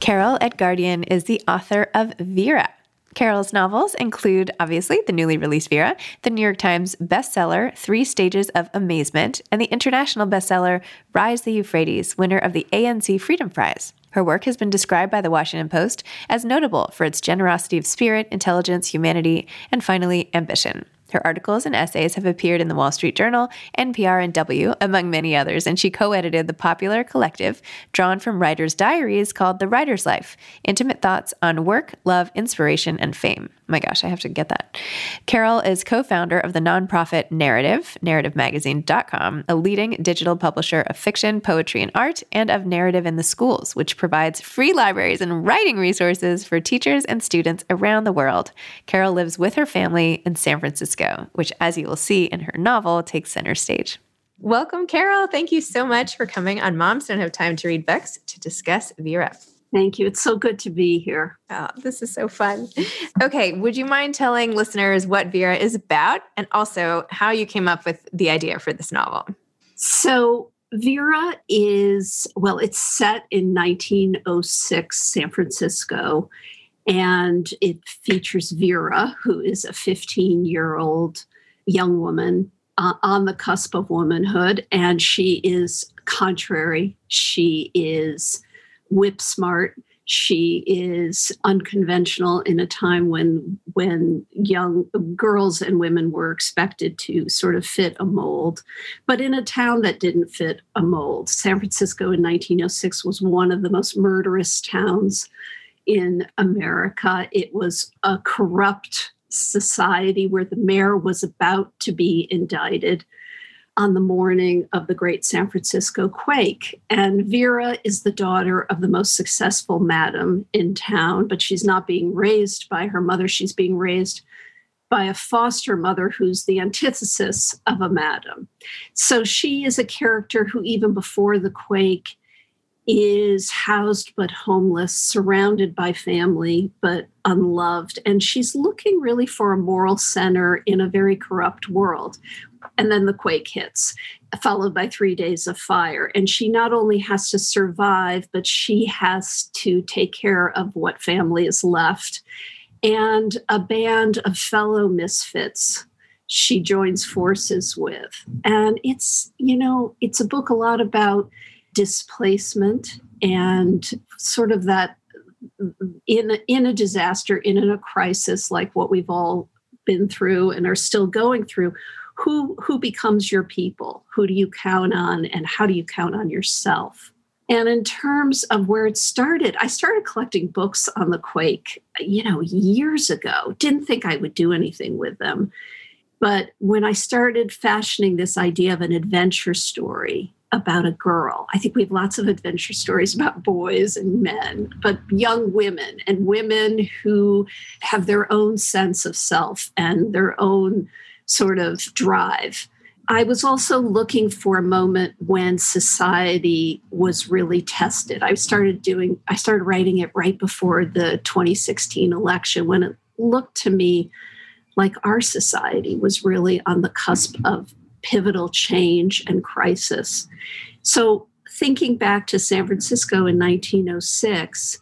Carol Edgarian is the author of Vera. Carol's novels include, obviously, the newly released Vera, the New York Times bestseller Three Stages of Amazement, and the international bestseller Rise the Euphrates, winner of the ANC Freedom Prize. Her work has been described by the Washington Post as notable for its generosity of spirit, intelligence, humanity, and finally, ambition. Her articles and essays have appeared in the Wall Street Journal, NPR, and W, among many others, and she co edited the popular collective drawn from writers' diaries called The Writer's Life Intimate Thoughts on Work, Love, Inspiration, and Fame. My gosh, I have to get that. Carol is co founder of the nonprofit Narrative, narrativemagazine.com, a leading digital publisher of fiction, poetry, and art, and of Narrative in the Schools, which provides free libraries and writing resources for teachers and students around the world. Carol lives with her family in San Francisco, which, as you will see in her novel, takes center stage. Welcome, Carol. Thank you so much for coming on Moms Don't Have Time to Read Books to discuss Vera. Thank you. It's so good to be here. Oh, this is so fun. Okay, would you mind telling listeners what Vera is about and also how you came up with the idea for this novel? So, Vera is, well, it's set in 1906 San Francisco, and it features Vera, who is a 15 year old young woman uh, on the cusp of womanhood, and she is contrary. She is whip smart. She is unconventional in a time when when young girls and women were expected to sort of fit a mold, but in a town that didn't fit a mold. San Francisco in 1906 was one of the most murderous towns in America. It was a corrupt society where the mayor was about to be indicted on the morning of the great San Francisco quake. And Vera is the daughter of the most successful madam in town, but she's not being raised by her mother. She's being raised by a foster mother who's the antithesis of a madam. So she is a character who, even before the quake, is housed but homeless, surrounded by family but unloved. And she's looking really for a moral center in a very corrupt world. And then the quake hits, followed by three days of fire. And she not only has to survive, but she has to take care of what family is left. And a band of fellow misfits she joins forces with. And it's, you know, it's a book a lot about displacement and sort of that in in a disaster, in a crisis like what we've all been through and are still going through, who who becomes your people? Who do you count on and how do you count on yourself? And in terms of where it started i started collecting books on the quake you know years ago. Didn't think i would do anything with them. But when i started fashioning this idea of an adventure story about a girl i think we have lots of adventure stories about boys and men but young women and women who have their own sense of self and their own sort of drive. I was also looking for a moment when society was really tested. I started doing, I started writing it right before the 2016 election when it looked to me like our society was really on the cusp of pivotal change and crisis. So, thinking back to San Francisco in 1906,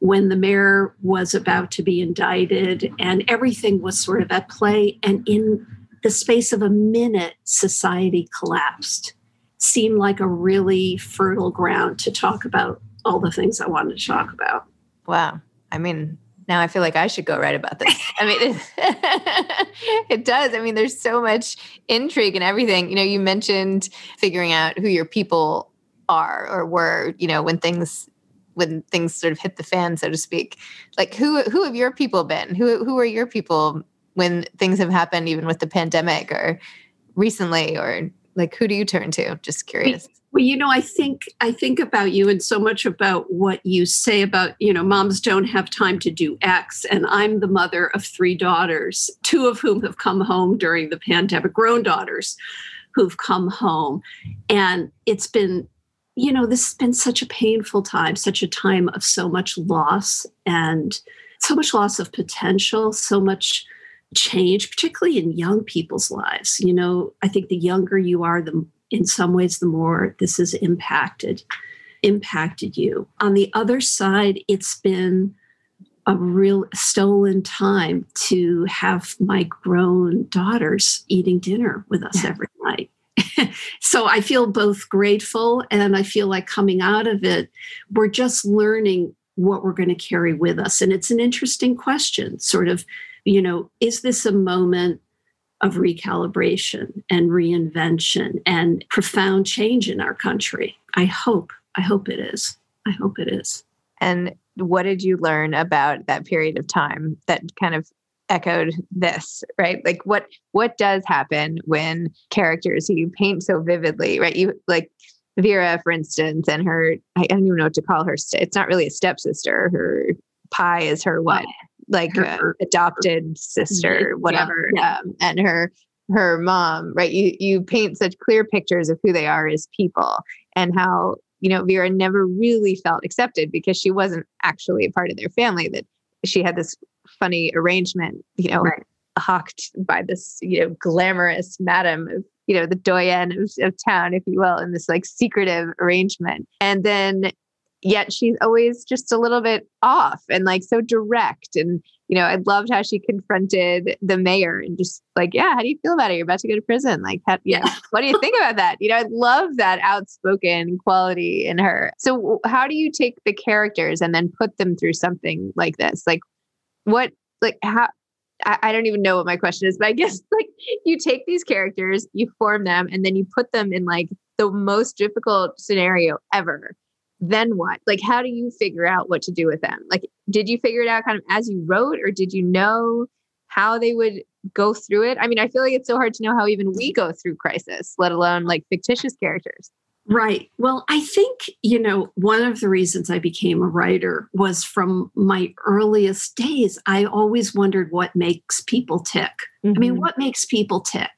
when the mayor was about to be indicted and everything was sort of at play, and in the space of a minute, society collapsed. Seemed like a really fertile ground to talk about all the things I wanted to talk about. Wow. I mean, now I feel like I should go write about this. I mean, it, it, does. I mean, there's so much intrigue and everything. You know, you mentioned figuring out who your people are or were, you know, when things when things sort of hit the fan, so to speak. Like who who have your people been? Who who are your people when things have happened, even with the pandemic or recently, or like who do you turn to? Just curious. Well, you know, I think I think about you and so much about what you say about, you know, moms don't have time to do X. And I'm the mother of three daughters, two of whom have come home during the pandemic, grown daughters who've come home. And it's been, you know, this has been such a painful time, such a time of so much loss and so much loss of potential, so much change, particularly in young people's lives. You know, I think the younger you are, the in some ways the more this has impacted impacted you. On the other side, it's been a real stolen time to have my grown daughters eating dinner with us every night. so I feel both grateful and I feel like coming out of it, we're just learning what we're going to carry with us. And it's an interesting question, sort of you know, is this a moment of recalibration and reinvention and profound change in our country? I hope. I hope it is. I hope it is. And what did you learn about that period of time that kind of echoed this right like what what does happen when characters who you paint so vividly right you like vera for instance and her i don't even know what to call her it's not really a stepsister her pie is her what like her, adopted sister, whatever, yeah, yeah. Um, and her her mom, right? You you paint such clear pictures of who they are as people and how you know Vera never really felt accepted because she wasn't actually a part of their family. That she had this funny arrangement, you know, right. hawked by this you know glamorous madam of you know the doyen of, of town, if you will, in this like secretive arrangement, and then yet she's always just a little bit off and like so direct and you know i loved how she confronted the mayor and just like yeah how do you feel about it? You're about to go to prison. Like how, yeah. what do you think about that? You know i love that outspoken quality in her. So how do you take the characters and then put them through something like this? Like what like how I, I don't even know what my question is but i guess like you take these characters you form them and then you put them in like the most difficult scenario ever then what? Like, how do you figure out what to do with them? Like, did you figure it out kind of as you wrote, or did you know how they would go through it? I mean, I feel like it's so hard to know how even we go through crisis, let alone like fictitious characters. Right. Well, I think, you know, one of the reasons I became a writer was from my earliest days. I always wondered what makes people tick. Mm-hmm. I mean, mm-hmm. what makes people tick?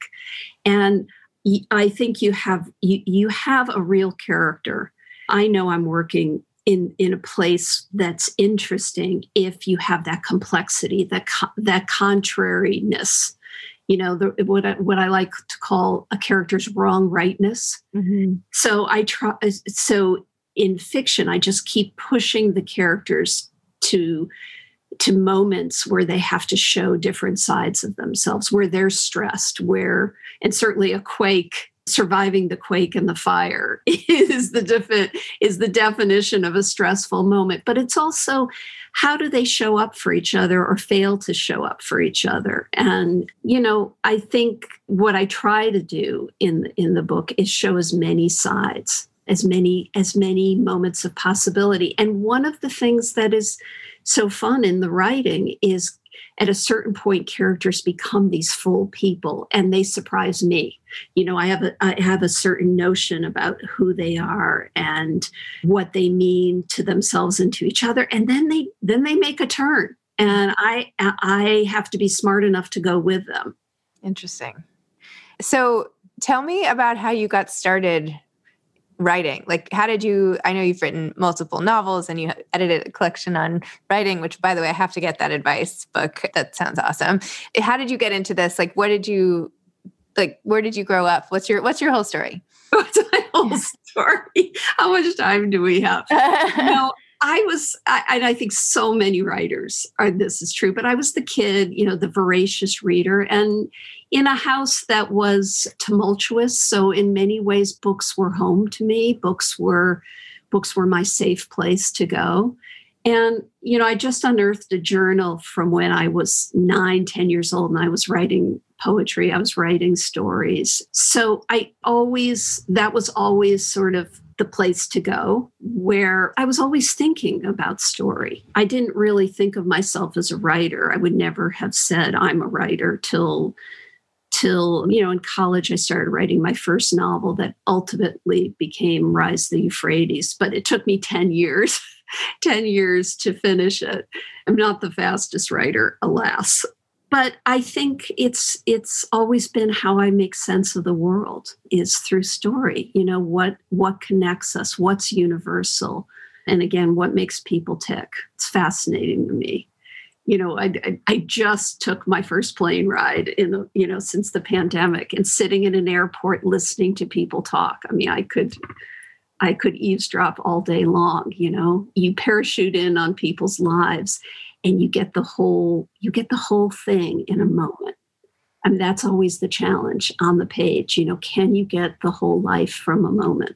And I think you have you, you have a real character I know I'm working in in a place that's interesting if you have that complexity, that that contrariness, you know the, what I, what I like to call a character's wrong rightness. Mm-hmm. So I try. So in fiction, I just keep pushing the characters to to moments where they have to show different sides of themselves, where they're stressed, where and certainly a quake surviving the quake and the fire is the defi- is the definition of a stressful moment. But it's also how do they show up for each other or fail to show up for each other? And you know i think what i try to do in in the book is show as many sides as many as many moments of possibility. And one of the things that is so fun in the writing is at a certain point characters become these full people and they surprise me. You know i have a i have a certain notion about who they are and what they mean to themselves and to each other and then they then they make a turn and i i have to be smart enough to go with them. Interesting. So tell me about how you got started writing? Like, how did you? I know you've written multiple novels and you edited a collection on writing, which, by the way, I have to get that advice book. That sounds awesome. How did you get into this? Like, what did you like? Where did you grow up? What's your What's your whole story? What's my whole story? How much time do we have? no, I was, I, and I think so many writers are, this is true, but I was the kid, you know, the voracious reader. And in a house that was tumultuous. So in many ways, books were home to me. Books were books were my safe place to go. And, you know, I just unearthed a journal from when I was nine, ten years old, and I was writing poetry, I was writing stories. So I always, that was always sort of the place to go where I was always thinking about story. I didn't really think of myself as a writer. I would never have said I'm a writer till till you know in college i started writing my first novel that ultimately became rise the euphrates but it took me 10 years 10 years to finish it i'm not the fastest writer alas but i think it's it's always been how i make sense of the world is through story you know what what connects us what's universal. And again what makes people tick. It's fascinating to me. You know, I, I just took my first plane ride in the, you know, since the pandemic and sitting in an airport listening to people talk. I mean, I could, I could eavesdrop all day long, you know, you parachute in on people's lives and you get the whole, you get the whole thing in a moment. I mean, that's always the challenge on the page. You know, can you get the whole life from a moment?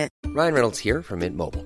Ryan Reynolds here from Mint Mobile.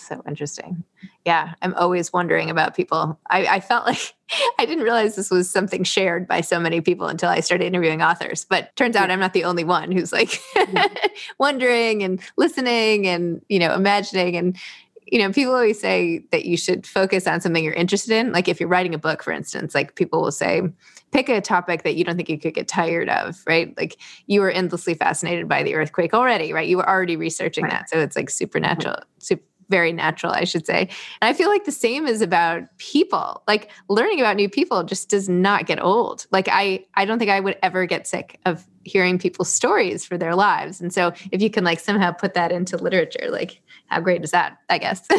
So interesting. Yeah, I'm always wondering about people. I, I, felt like I didn't realize this was something shared by so many people until I started interviewing authors. But turns out I'm not the only one who's like wondering and listening and you know imagining and you know people always say that you should focus on something you're interested in. Like if you're writing a book, for instance, like people will say pick a topic that you don't think you could get tired of, right? Like you were endlessly fascinated by the earthquake already, right? You were already researching right. that, so it's like supernatural. Super, very natural, I should say. And I feel like the same is about people. Like learning about new people just does not get old. Like I I don't think I would ever get sick of hearing people's stories for their lives. And so if you can like somehow put that into literature, like how great is that, I guess.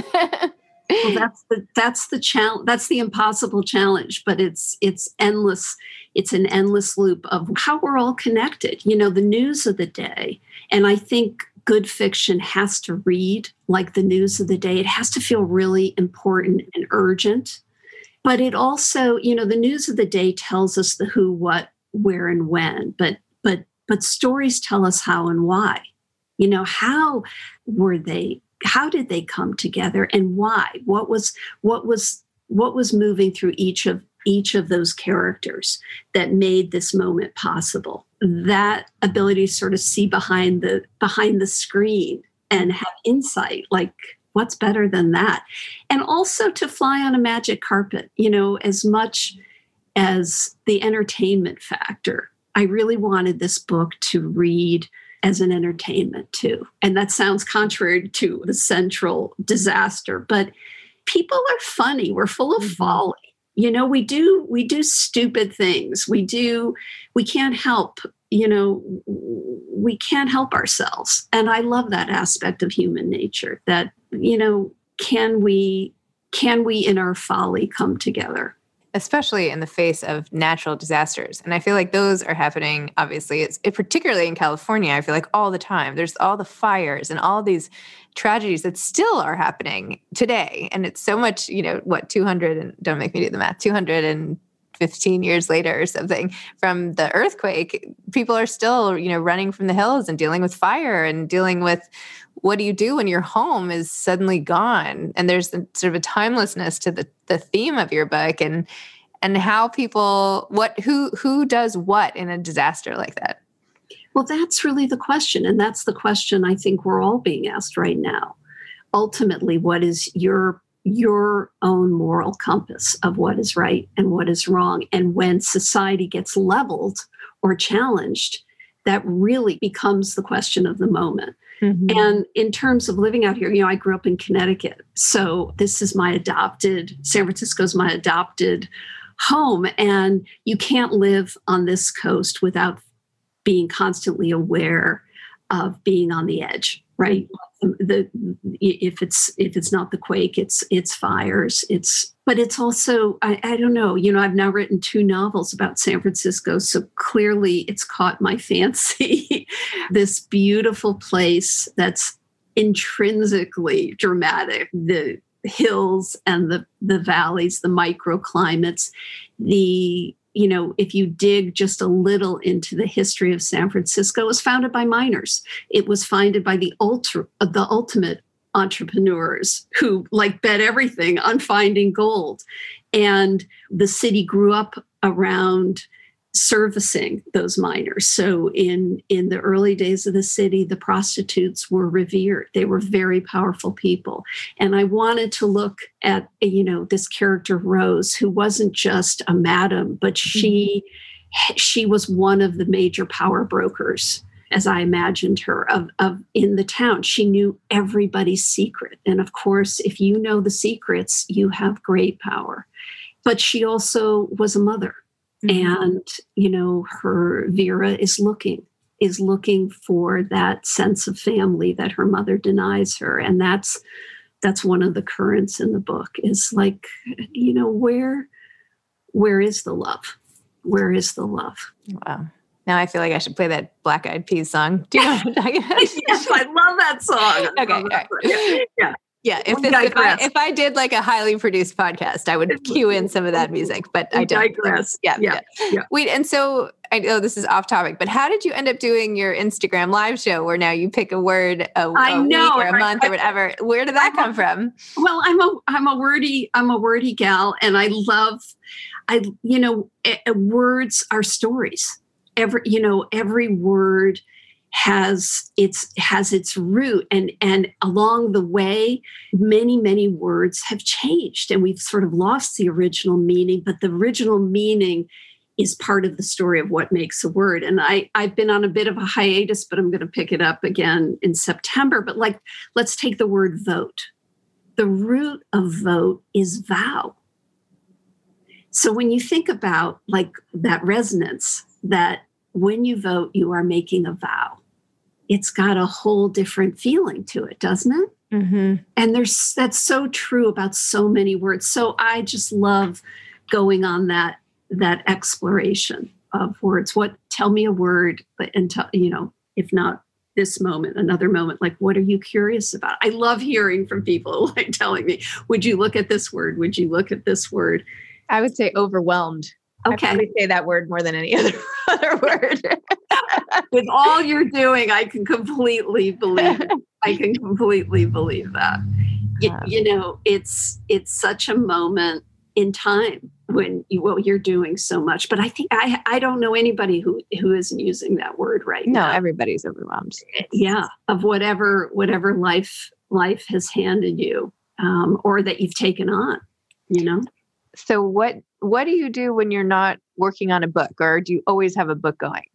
well, that's the that's the challenge that's the impossible challenge but it's it's endless it's an endless loop of how we're all connected you know the news of the day and i think good fiction has to read like the news of the day. It has to feel really important and urgent. But it also, you know, the news of the day tells us the who, what, where, and when. But but but stories tell us how and why. You know, how were they, how did they come together and why? What was what was what was moving through each of each of those characters that made this moment possible. That ability to sort of see behind the behind the screen and have insight like what's better than that? And also to fly on a magic carpet you know as much as the entertainment factor. I really wanted this book to read as an entertainment too. And that sounds contrary to the central disaster but people are funny. We're full of mm-hmm. folly you know we do we do stupid things. We do we can't help you know we can't help ourselves. And i love that aspect of human nature that you know can we can we in our folly come together especially in the face of natural disasters. And I feel like those are happening, obviously, it's it, particularly in California. I feel like all the time there's all the fires and all these tragedies that still are happening today. And it's so much, you know, what, 200 and don't make me do the math, 215 years later or something from the earthquake, people are still, you know, running from the hills and dealing with fire and dealing with what do you do when your home is suddenly gone? And there's sort of a timelessness to the, the theme of your book and and how people what who who does what in a disaster like that. Well, that's really the question. And that's the question I think we're all being asked right now. Ultimately, what is your your own moral compass of what is right and what is wrong? And when society gets leveled or challenged, that really becomes the question of the moment. Mm-hmm. And in terms of living out here, you know, I grew up in Connecticut. So this is my adopted, San Francisco's my adopted home. And you can't live on this coast without being constantly aware of being on the edge right the if it's if it's not the quake it's it's fires it's but it's also I, I don't know you know i've now written two novels about san francisco so clearly it's caught my fancy this beautiful place that's intrinsically dramatic the hills and the the valleys the microclimates the you know, if you dig just a little into the history of San Francisco, it was founded by miners. It was founded by the ultra, the ultimate entrepreneurs who like bet everything on finding gold. And the city grew up around servicing those miners. So in in the early days of the city, the prostitutes were revered. They were very powerful people. And I wanted to look at you know this character Rose who wasn't just a madam, but mm-hmm. she she was one of the major power brokers as I imagined her of, of in the town. She knew everybody's secret. And of course, if you know the secrets, you have great power. But she also was a mother Mm-hmm. And, you know, her Vera is looking, is looking for that sense of family that her mother denies her. And that's that's one of the currents in the book is like, you know, where where is the love? Where is the love? Wow. Now I feel like I should play that Black Eyed Peas song. Do you know what I'm talking about? yes, I love that song. okay, that yeah, yeah. Yeah, if, this, if, I, if I did like a highly produced podcast, I would cue in some of that music, but I don't. Digress. Yeah, yeah, yeah. Wait, and so I know this is off topic, but how did you end up doing your Instagram live show where now you pick a word a, a week or a month I, or whatever? Where did that I'm come a, from? Well, I'm a I'm a wordy I'm a wordy gal, and I love I you know eh, eh, words are stories. Every you know every word has its has its root. And and along the way many many words have changed and we've sort of lost the original meaning but the original meaning is part of the story of what makes a word. And i i've been on a bit of a hiatus but i'm going to pick it up again in september. But like let's take the word vote. The root of vote is vow. So when you think about like that resonance, that when you vote, you are making a vow, it's got a whole different feeling to it, doesn't it? Mm-hmm. And there's that's so true about so many words. So I just love going on that that exploration of words. What tell me a word, but and tell you know, if not this moment, another moment, like what are you curious about? I love hearing from people like telling me, would you look at this word? Would you look at this word? I would say overwhelmed. Okay. I probably say that word more than any other other word. With all you're doing, I can completely believe. It. I can completely believe that. You, Um, you know, it's it's such a moment in time when you well you're doing so much. But I think I I don't know anybody who who isn't using that word right no, now. No, everybody's overwhelmed. yeah, of whatever whatever life life has handed you, um, or that you've taken on. You know. So what what do you do when you're not working on a book or do you always have a book going?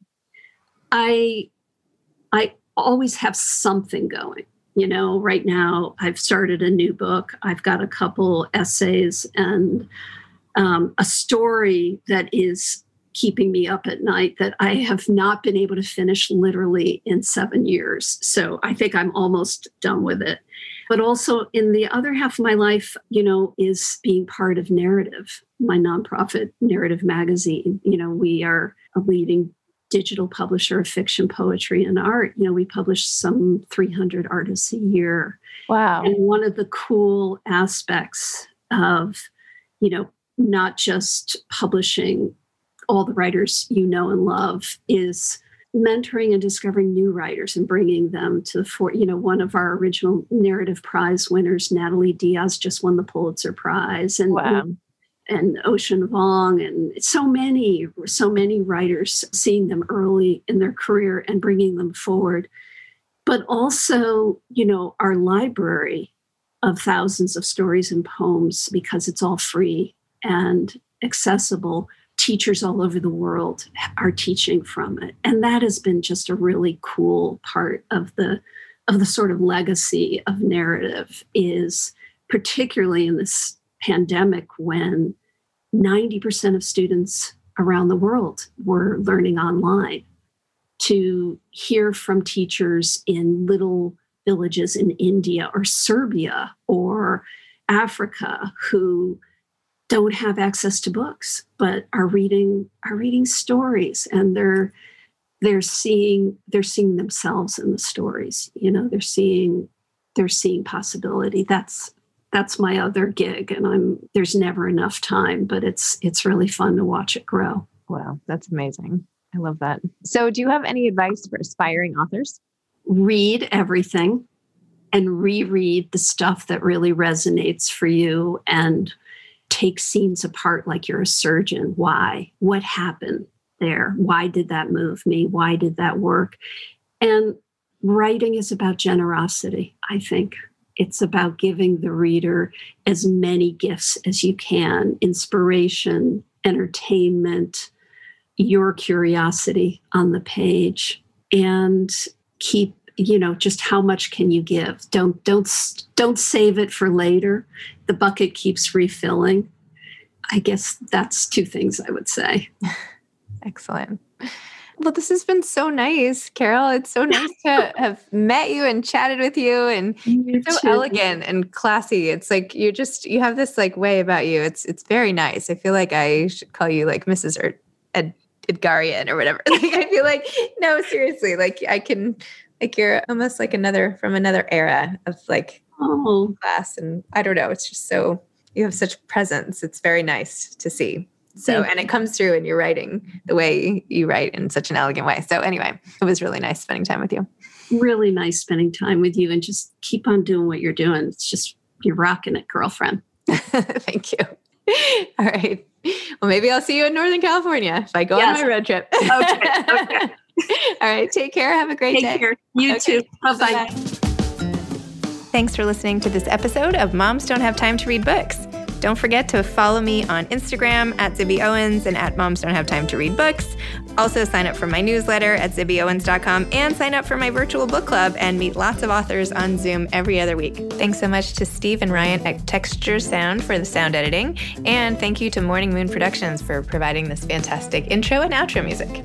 I I always have something going. You know, right now I've started a new book. I've got a couple essays and um, a story that is keeping me up at night that I have not been able to finish literally in seven years. So I think I'm almost done with it. But also in the other half of my life, you know, is being part of Narrative, my nonprofit Narrative magazine. You know, we are a leading digital publisher of fiction, poetry, and art. You know, we publish some 300 artists a year. Wow. And one of the cool aspects of, you know, not just publishing all the writers you know and love is mentoring and discovering new writers and bringing them to the fore. You know, one of our original narrative prize winners, Natalie Diaz, just won the Pulitzer Prize, and Wow. and Ocean Vuong, and so many, so many writers, seeing them early in their career and bringing them forward. But also, you know, our library of thousands of stories and poems, because it's all free and accessible. Teachers all over the world are teaching from it, and that has been just a really cool part of the of the sort of legacy of narrative. Is particularly in this pandemic when 90% of students around the world were learning online to hear from teachers in little villages in India or Serbia or Africa who don't have access to books but are reading are reading stories and they're they're seeing they're seeing themselves in the stories you know they're seeing they're seeing possibility that's that's my other gig and i'm there's never enough time but it's it's really fun to watch it grow Wow, that's amazing. I love that. So do you have any advice for aspiring authors? read everything and reread the stuff that really resonates for you and take scenes apart like you're a surgeon why? What happened there? Why did that move me? Why did that work? And writing is about generosity i think. It's about giving the reader as many gifts as you can inspiration entertainment your curiosity on the page and keep you know just how much can you give don't don't don't save it for later the bucket keeps refilling i guess that's two things i would say Excellent. Well, this has been so nice, Carol. It's so nice to have met you and chatted with you and you're so elegant and classy. It's like you're just you have this like way about you. It's it's very nice. I feel like I should call you like Mrs. or er, Ed, Edgarian or whatever. Like I feel like no, seriously, like I can like you're almost like another from another era of like oh class and I don't know, it's just so you have such presence. It's very nice to see. So, and it comes through in your writing, the way you write in such an elegant way. So, anyway, it was really nice spending time with you. really nice spending time with you and just keep on doing what you're doing it's just you're rocking it girlfriend Thank you. All right. Well, maybe I'll see you in Northern California if I go Yes. on my road trip. Okay, okay. All right. Take care. Have a great take day. care you Okay. too bye-bye Bye-bye. Thanks for listening to this episode of Moms Don't Have Time to Read Books. Don't forget to follow me on Instagram at Zibby Owens and at Moms Don't Have Time to Read Books. Also, sign up for my newsletter at zibbyowens.com and sign up for my virtual book club and meet lots of authors on Zoom every other week. Thanks so much to Steve and Ryan at Texture Sound for the sound editing. And thank you to Morning Moon Productions for providing this fantastic intro and outro music.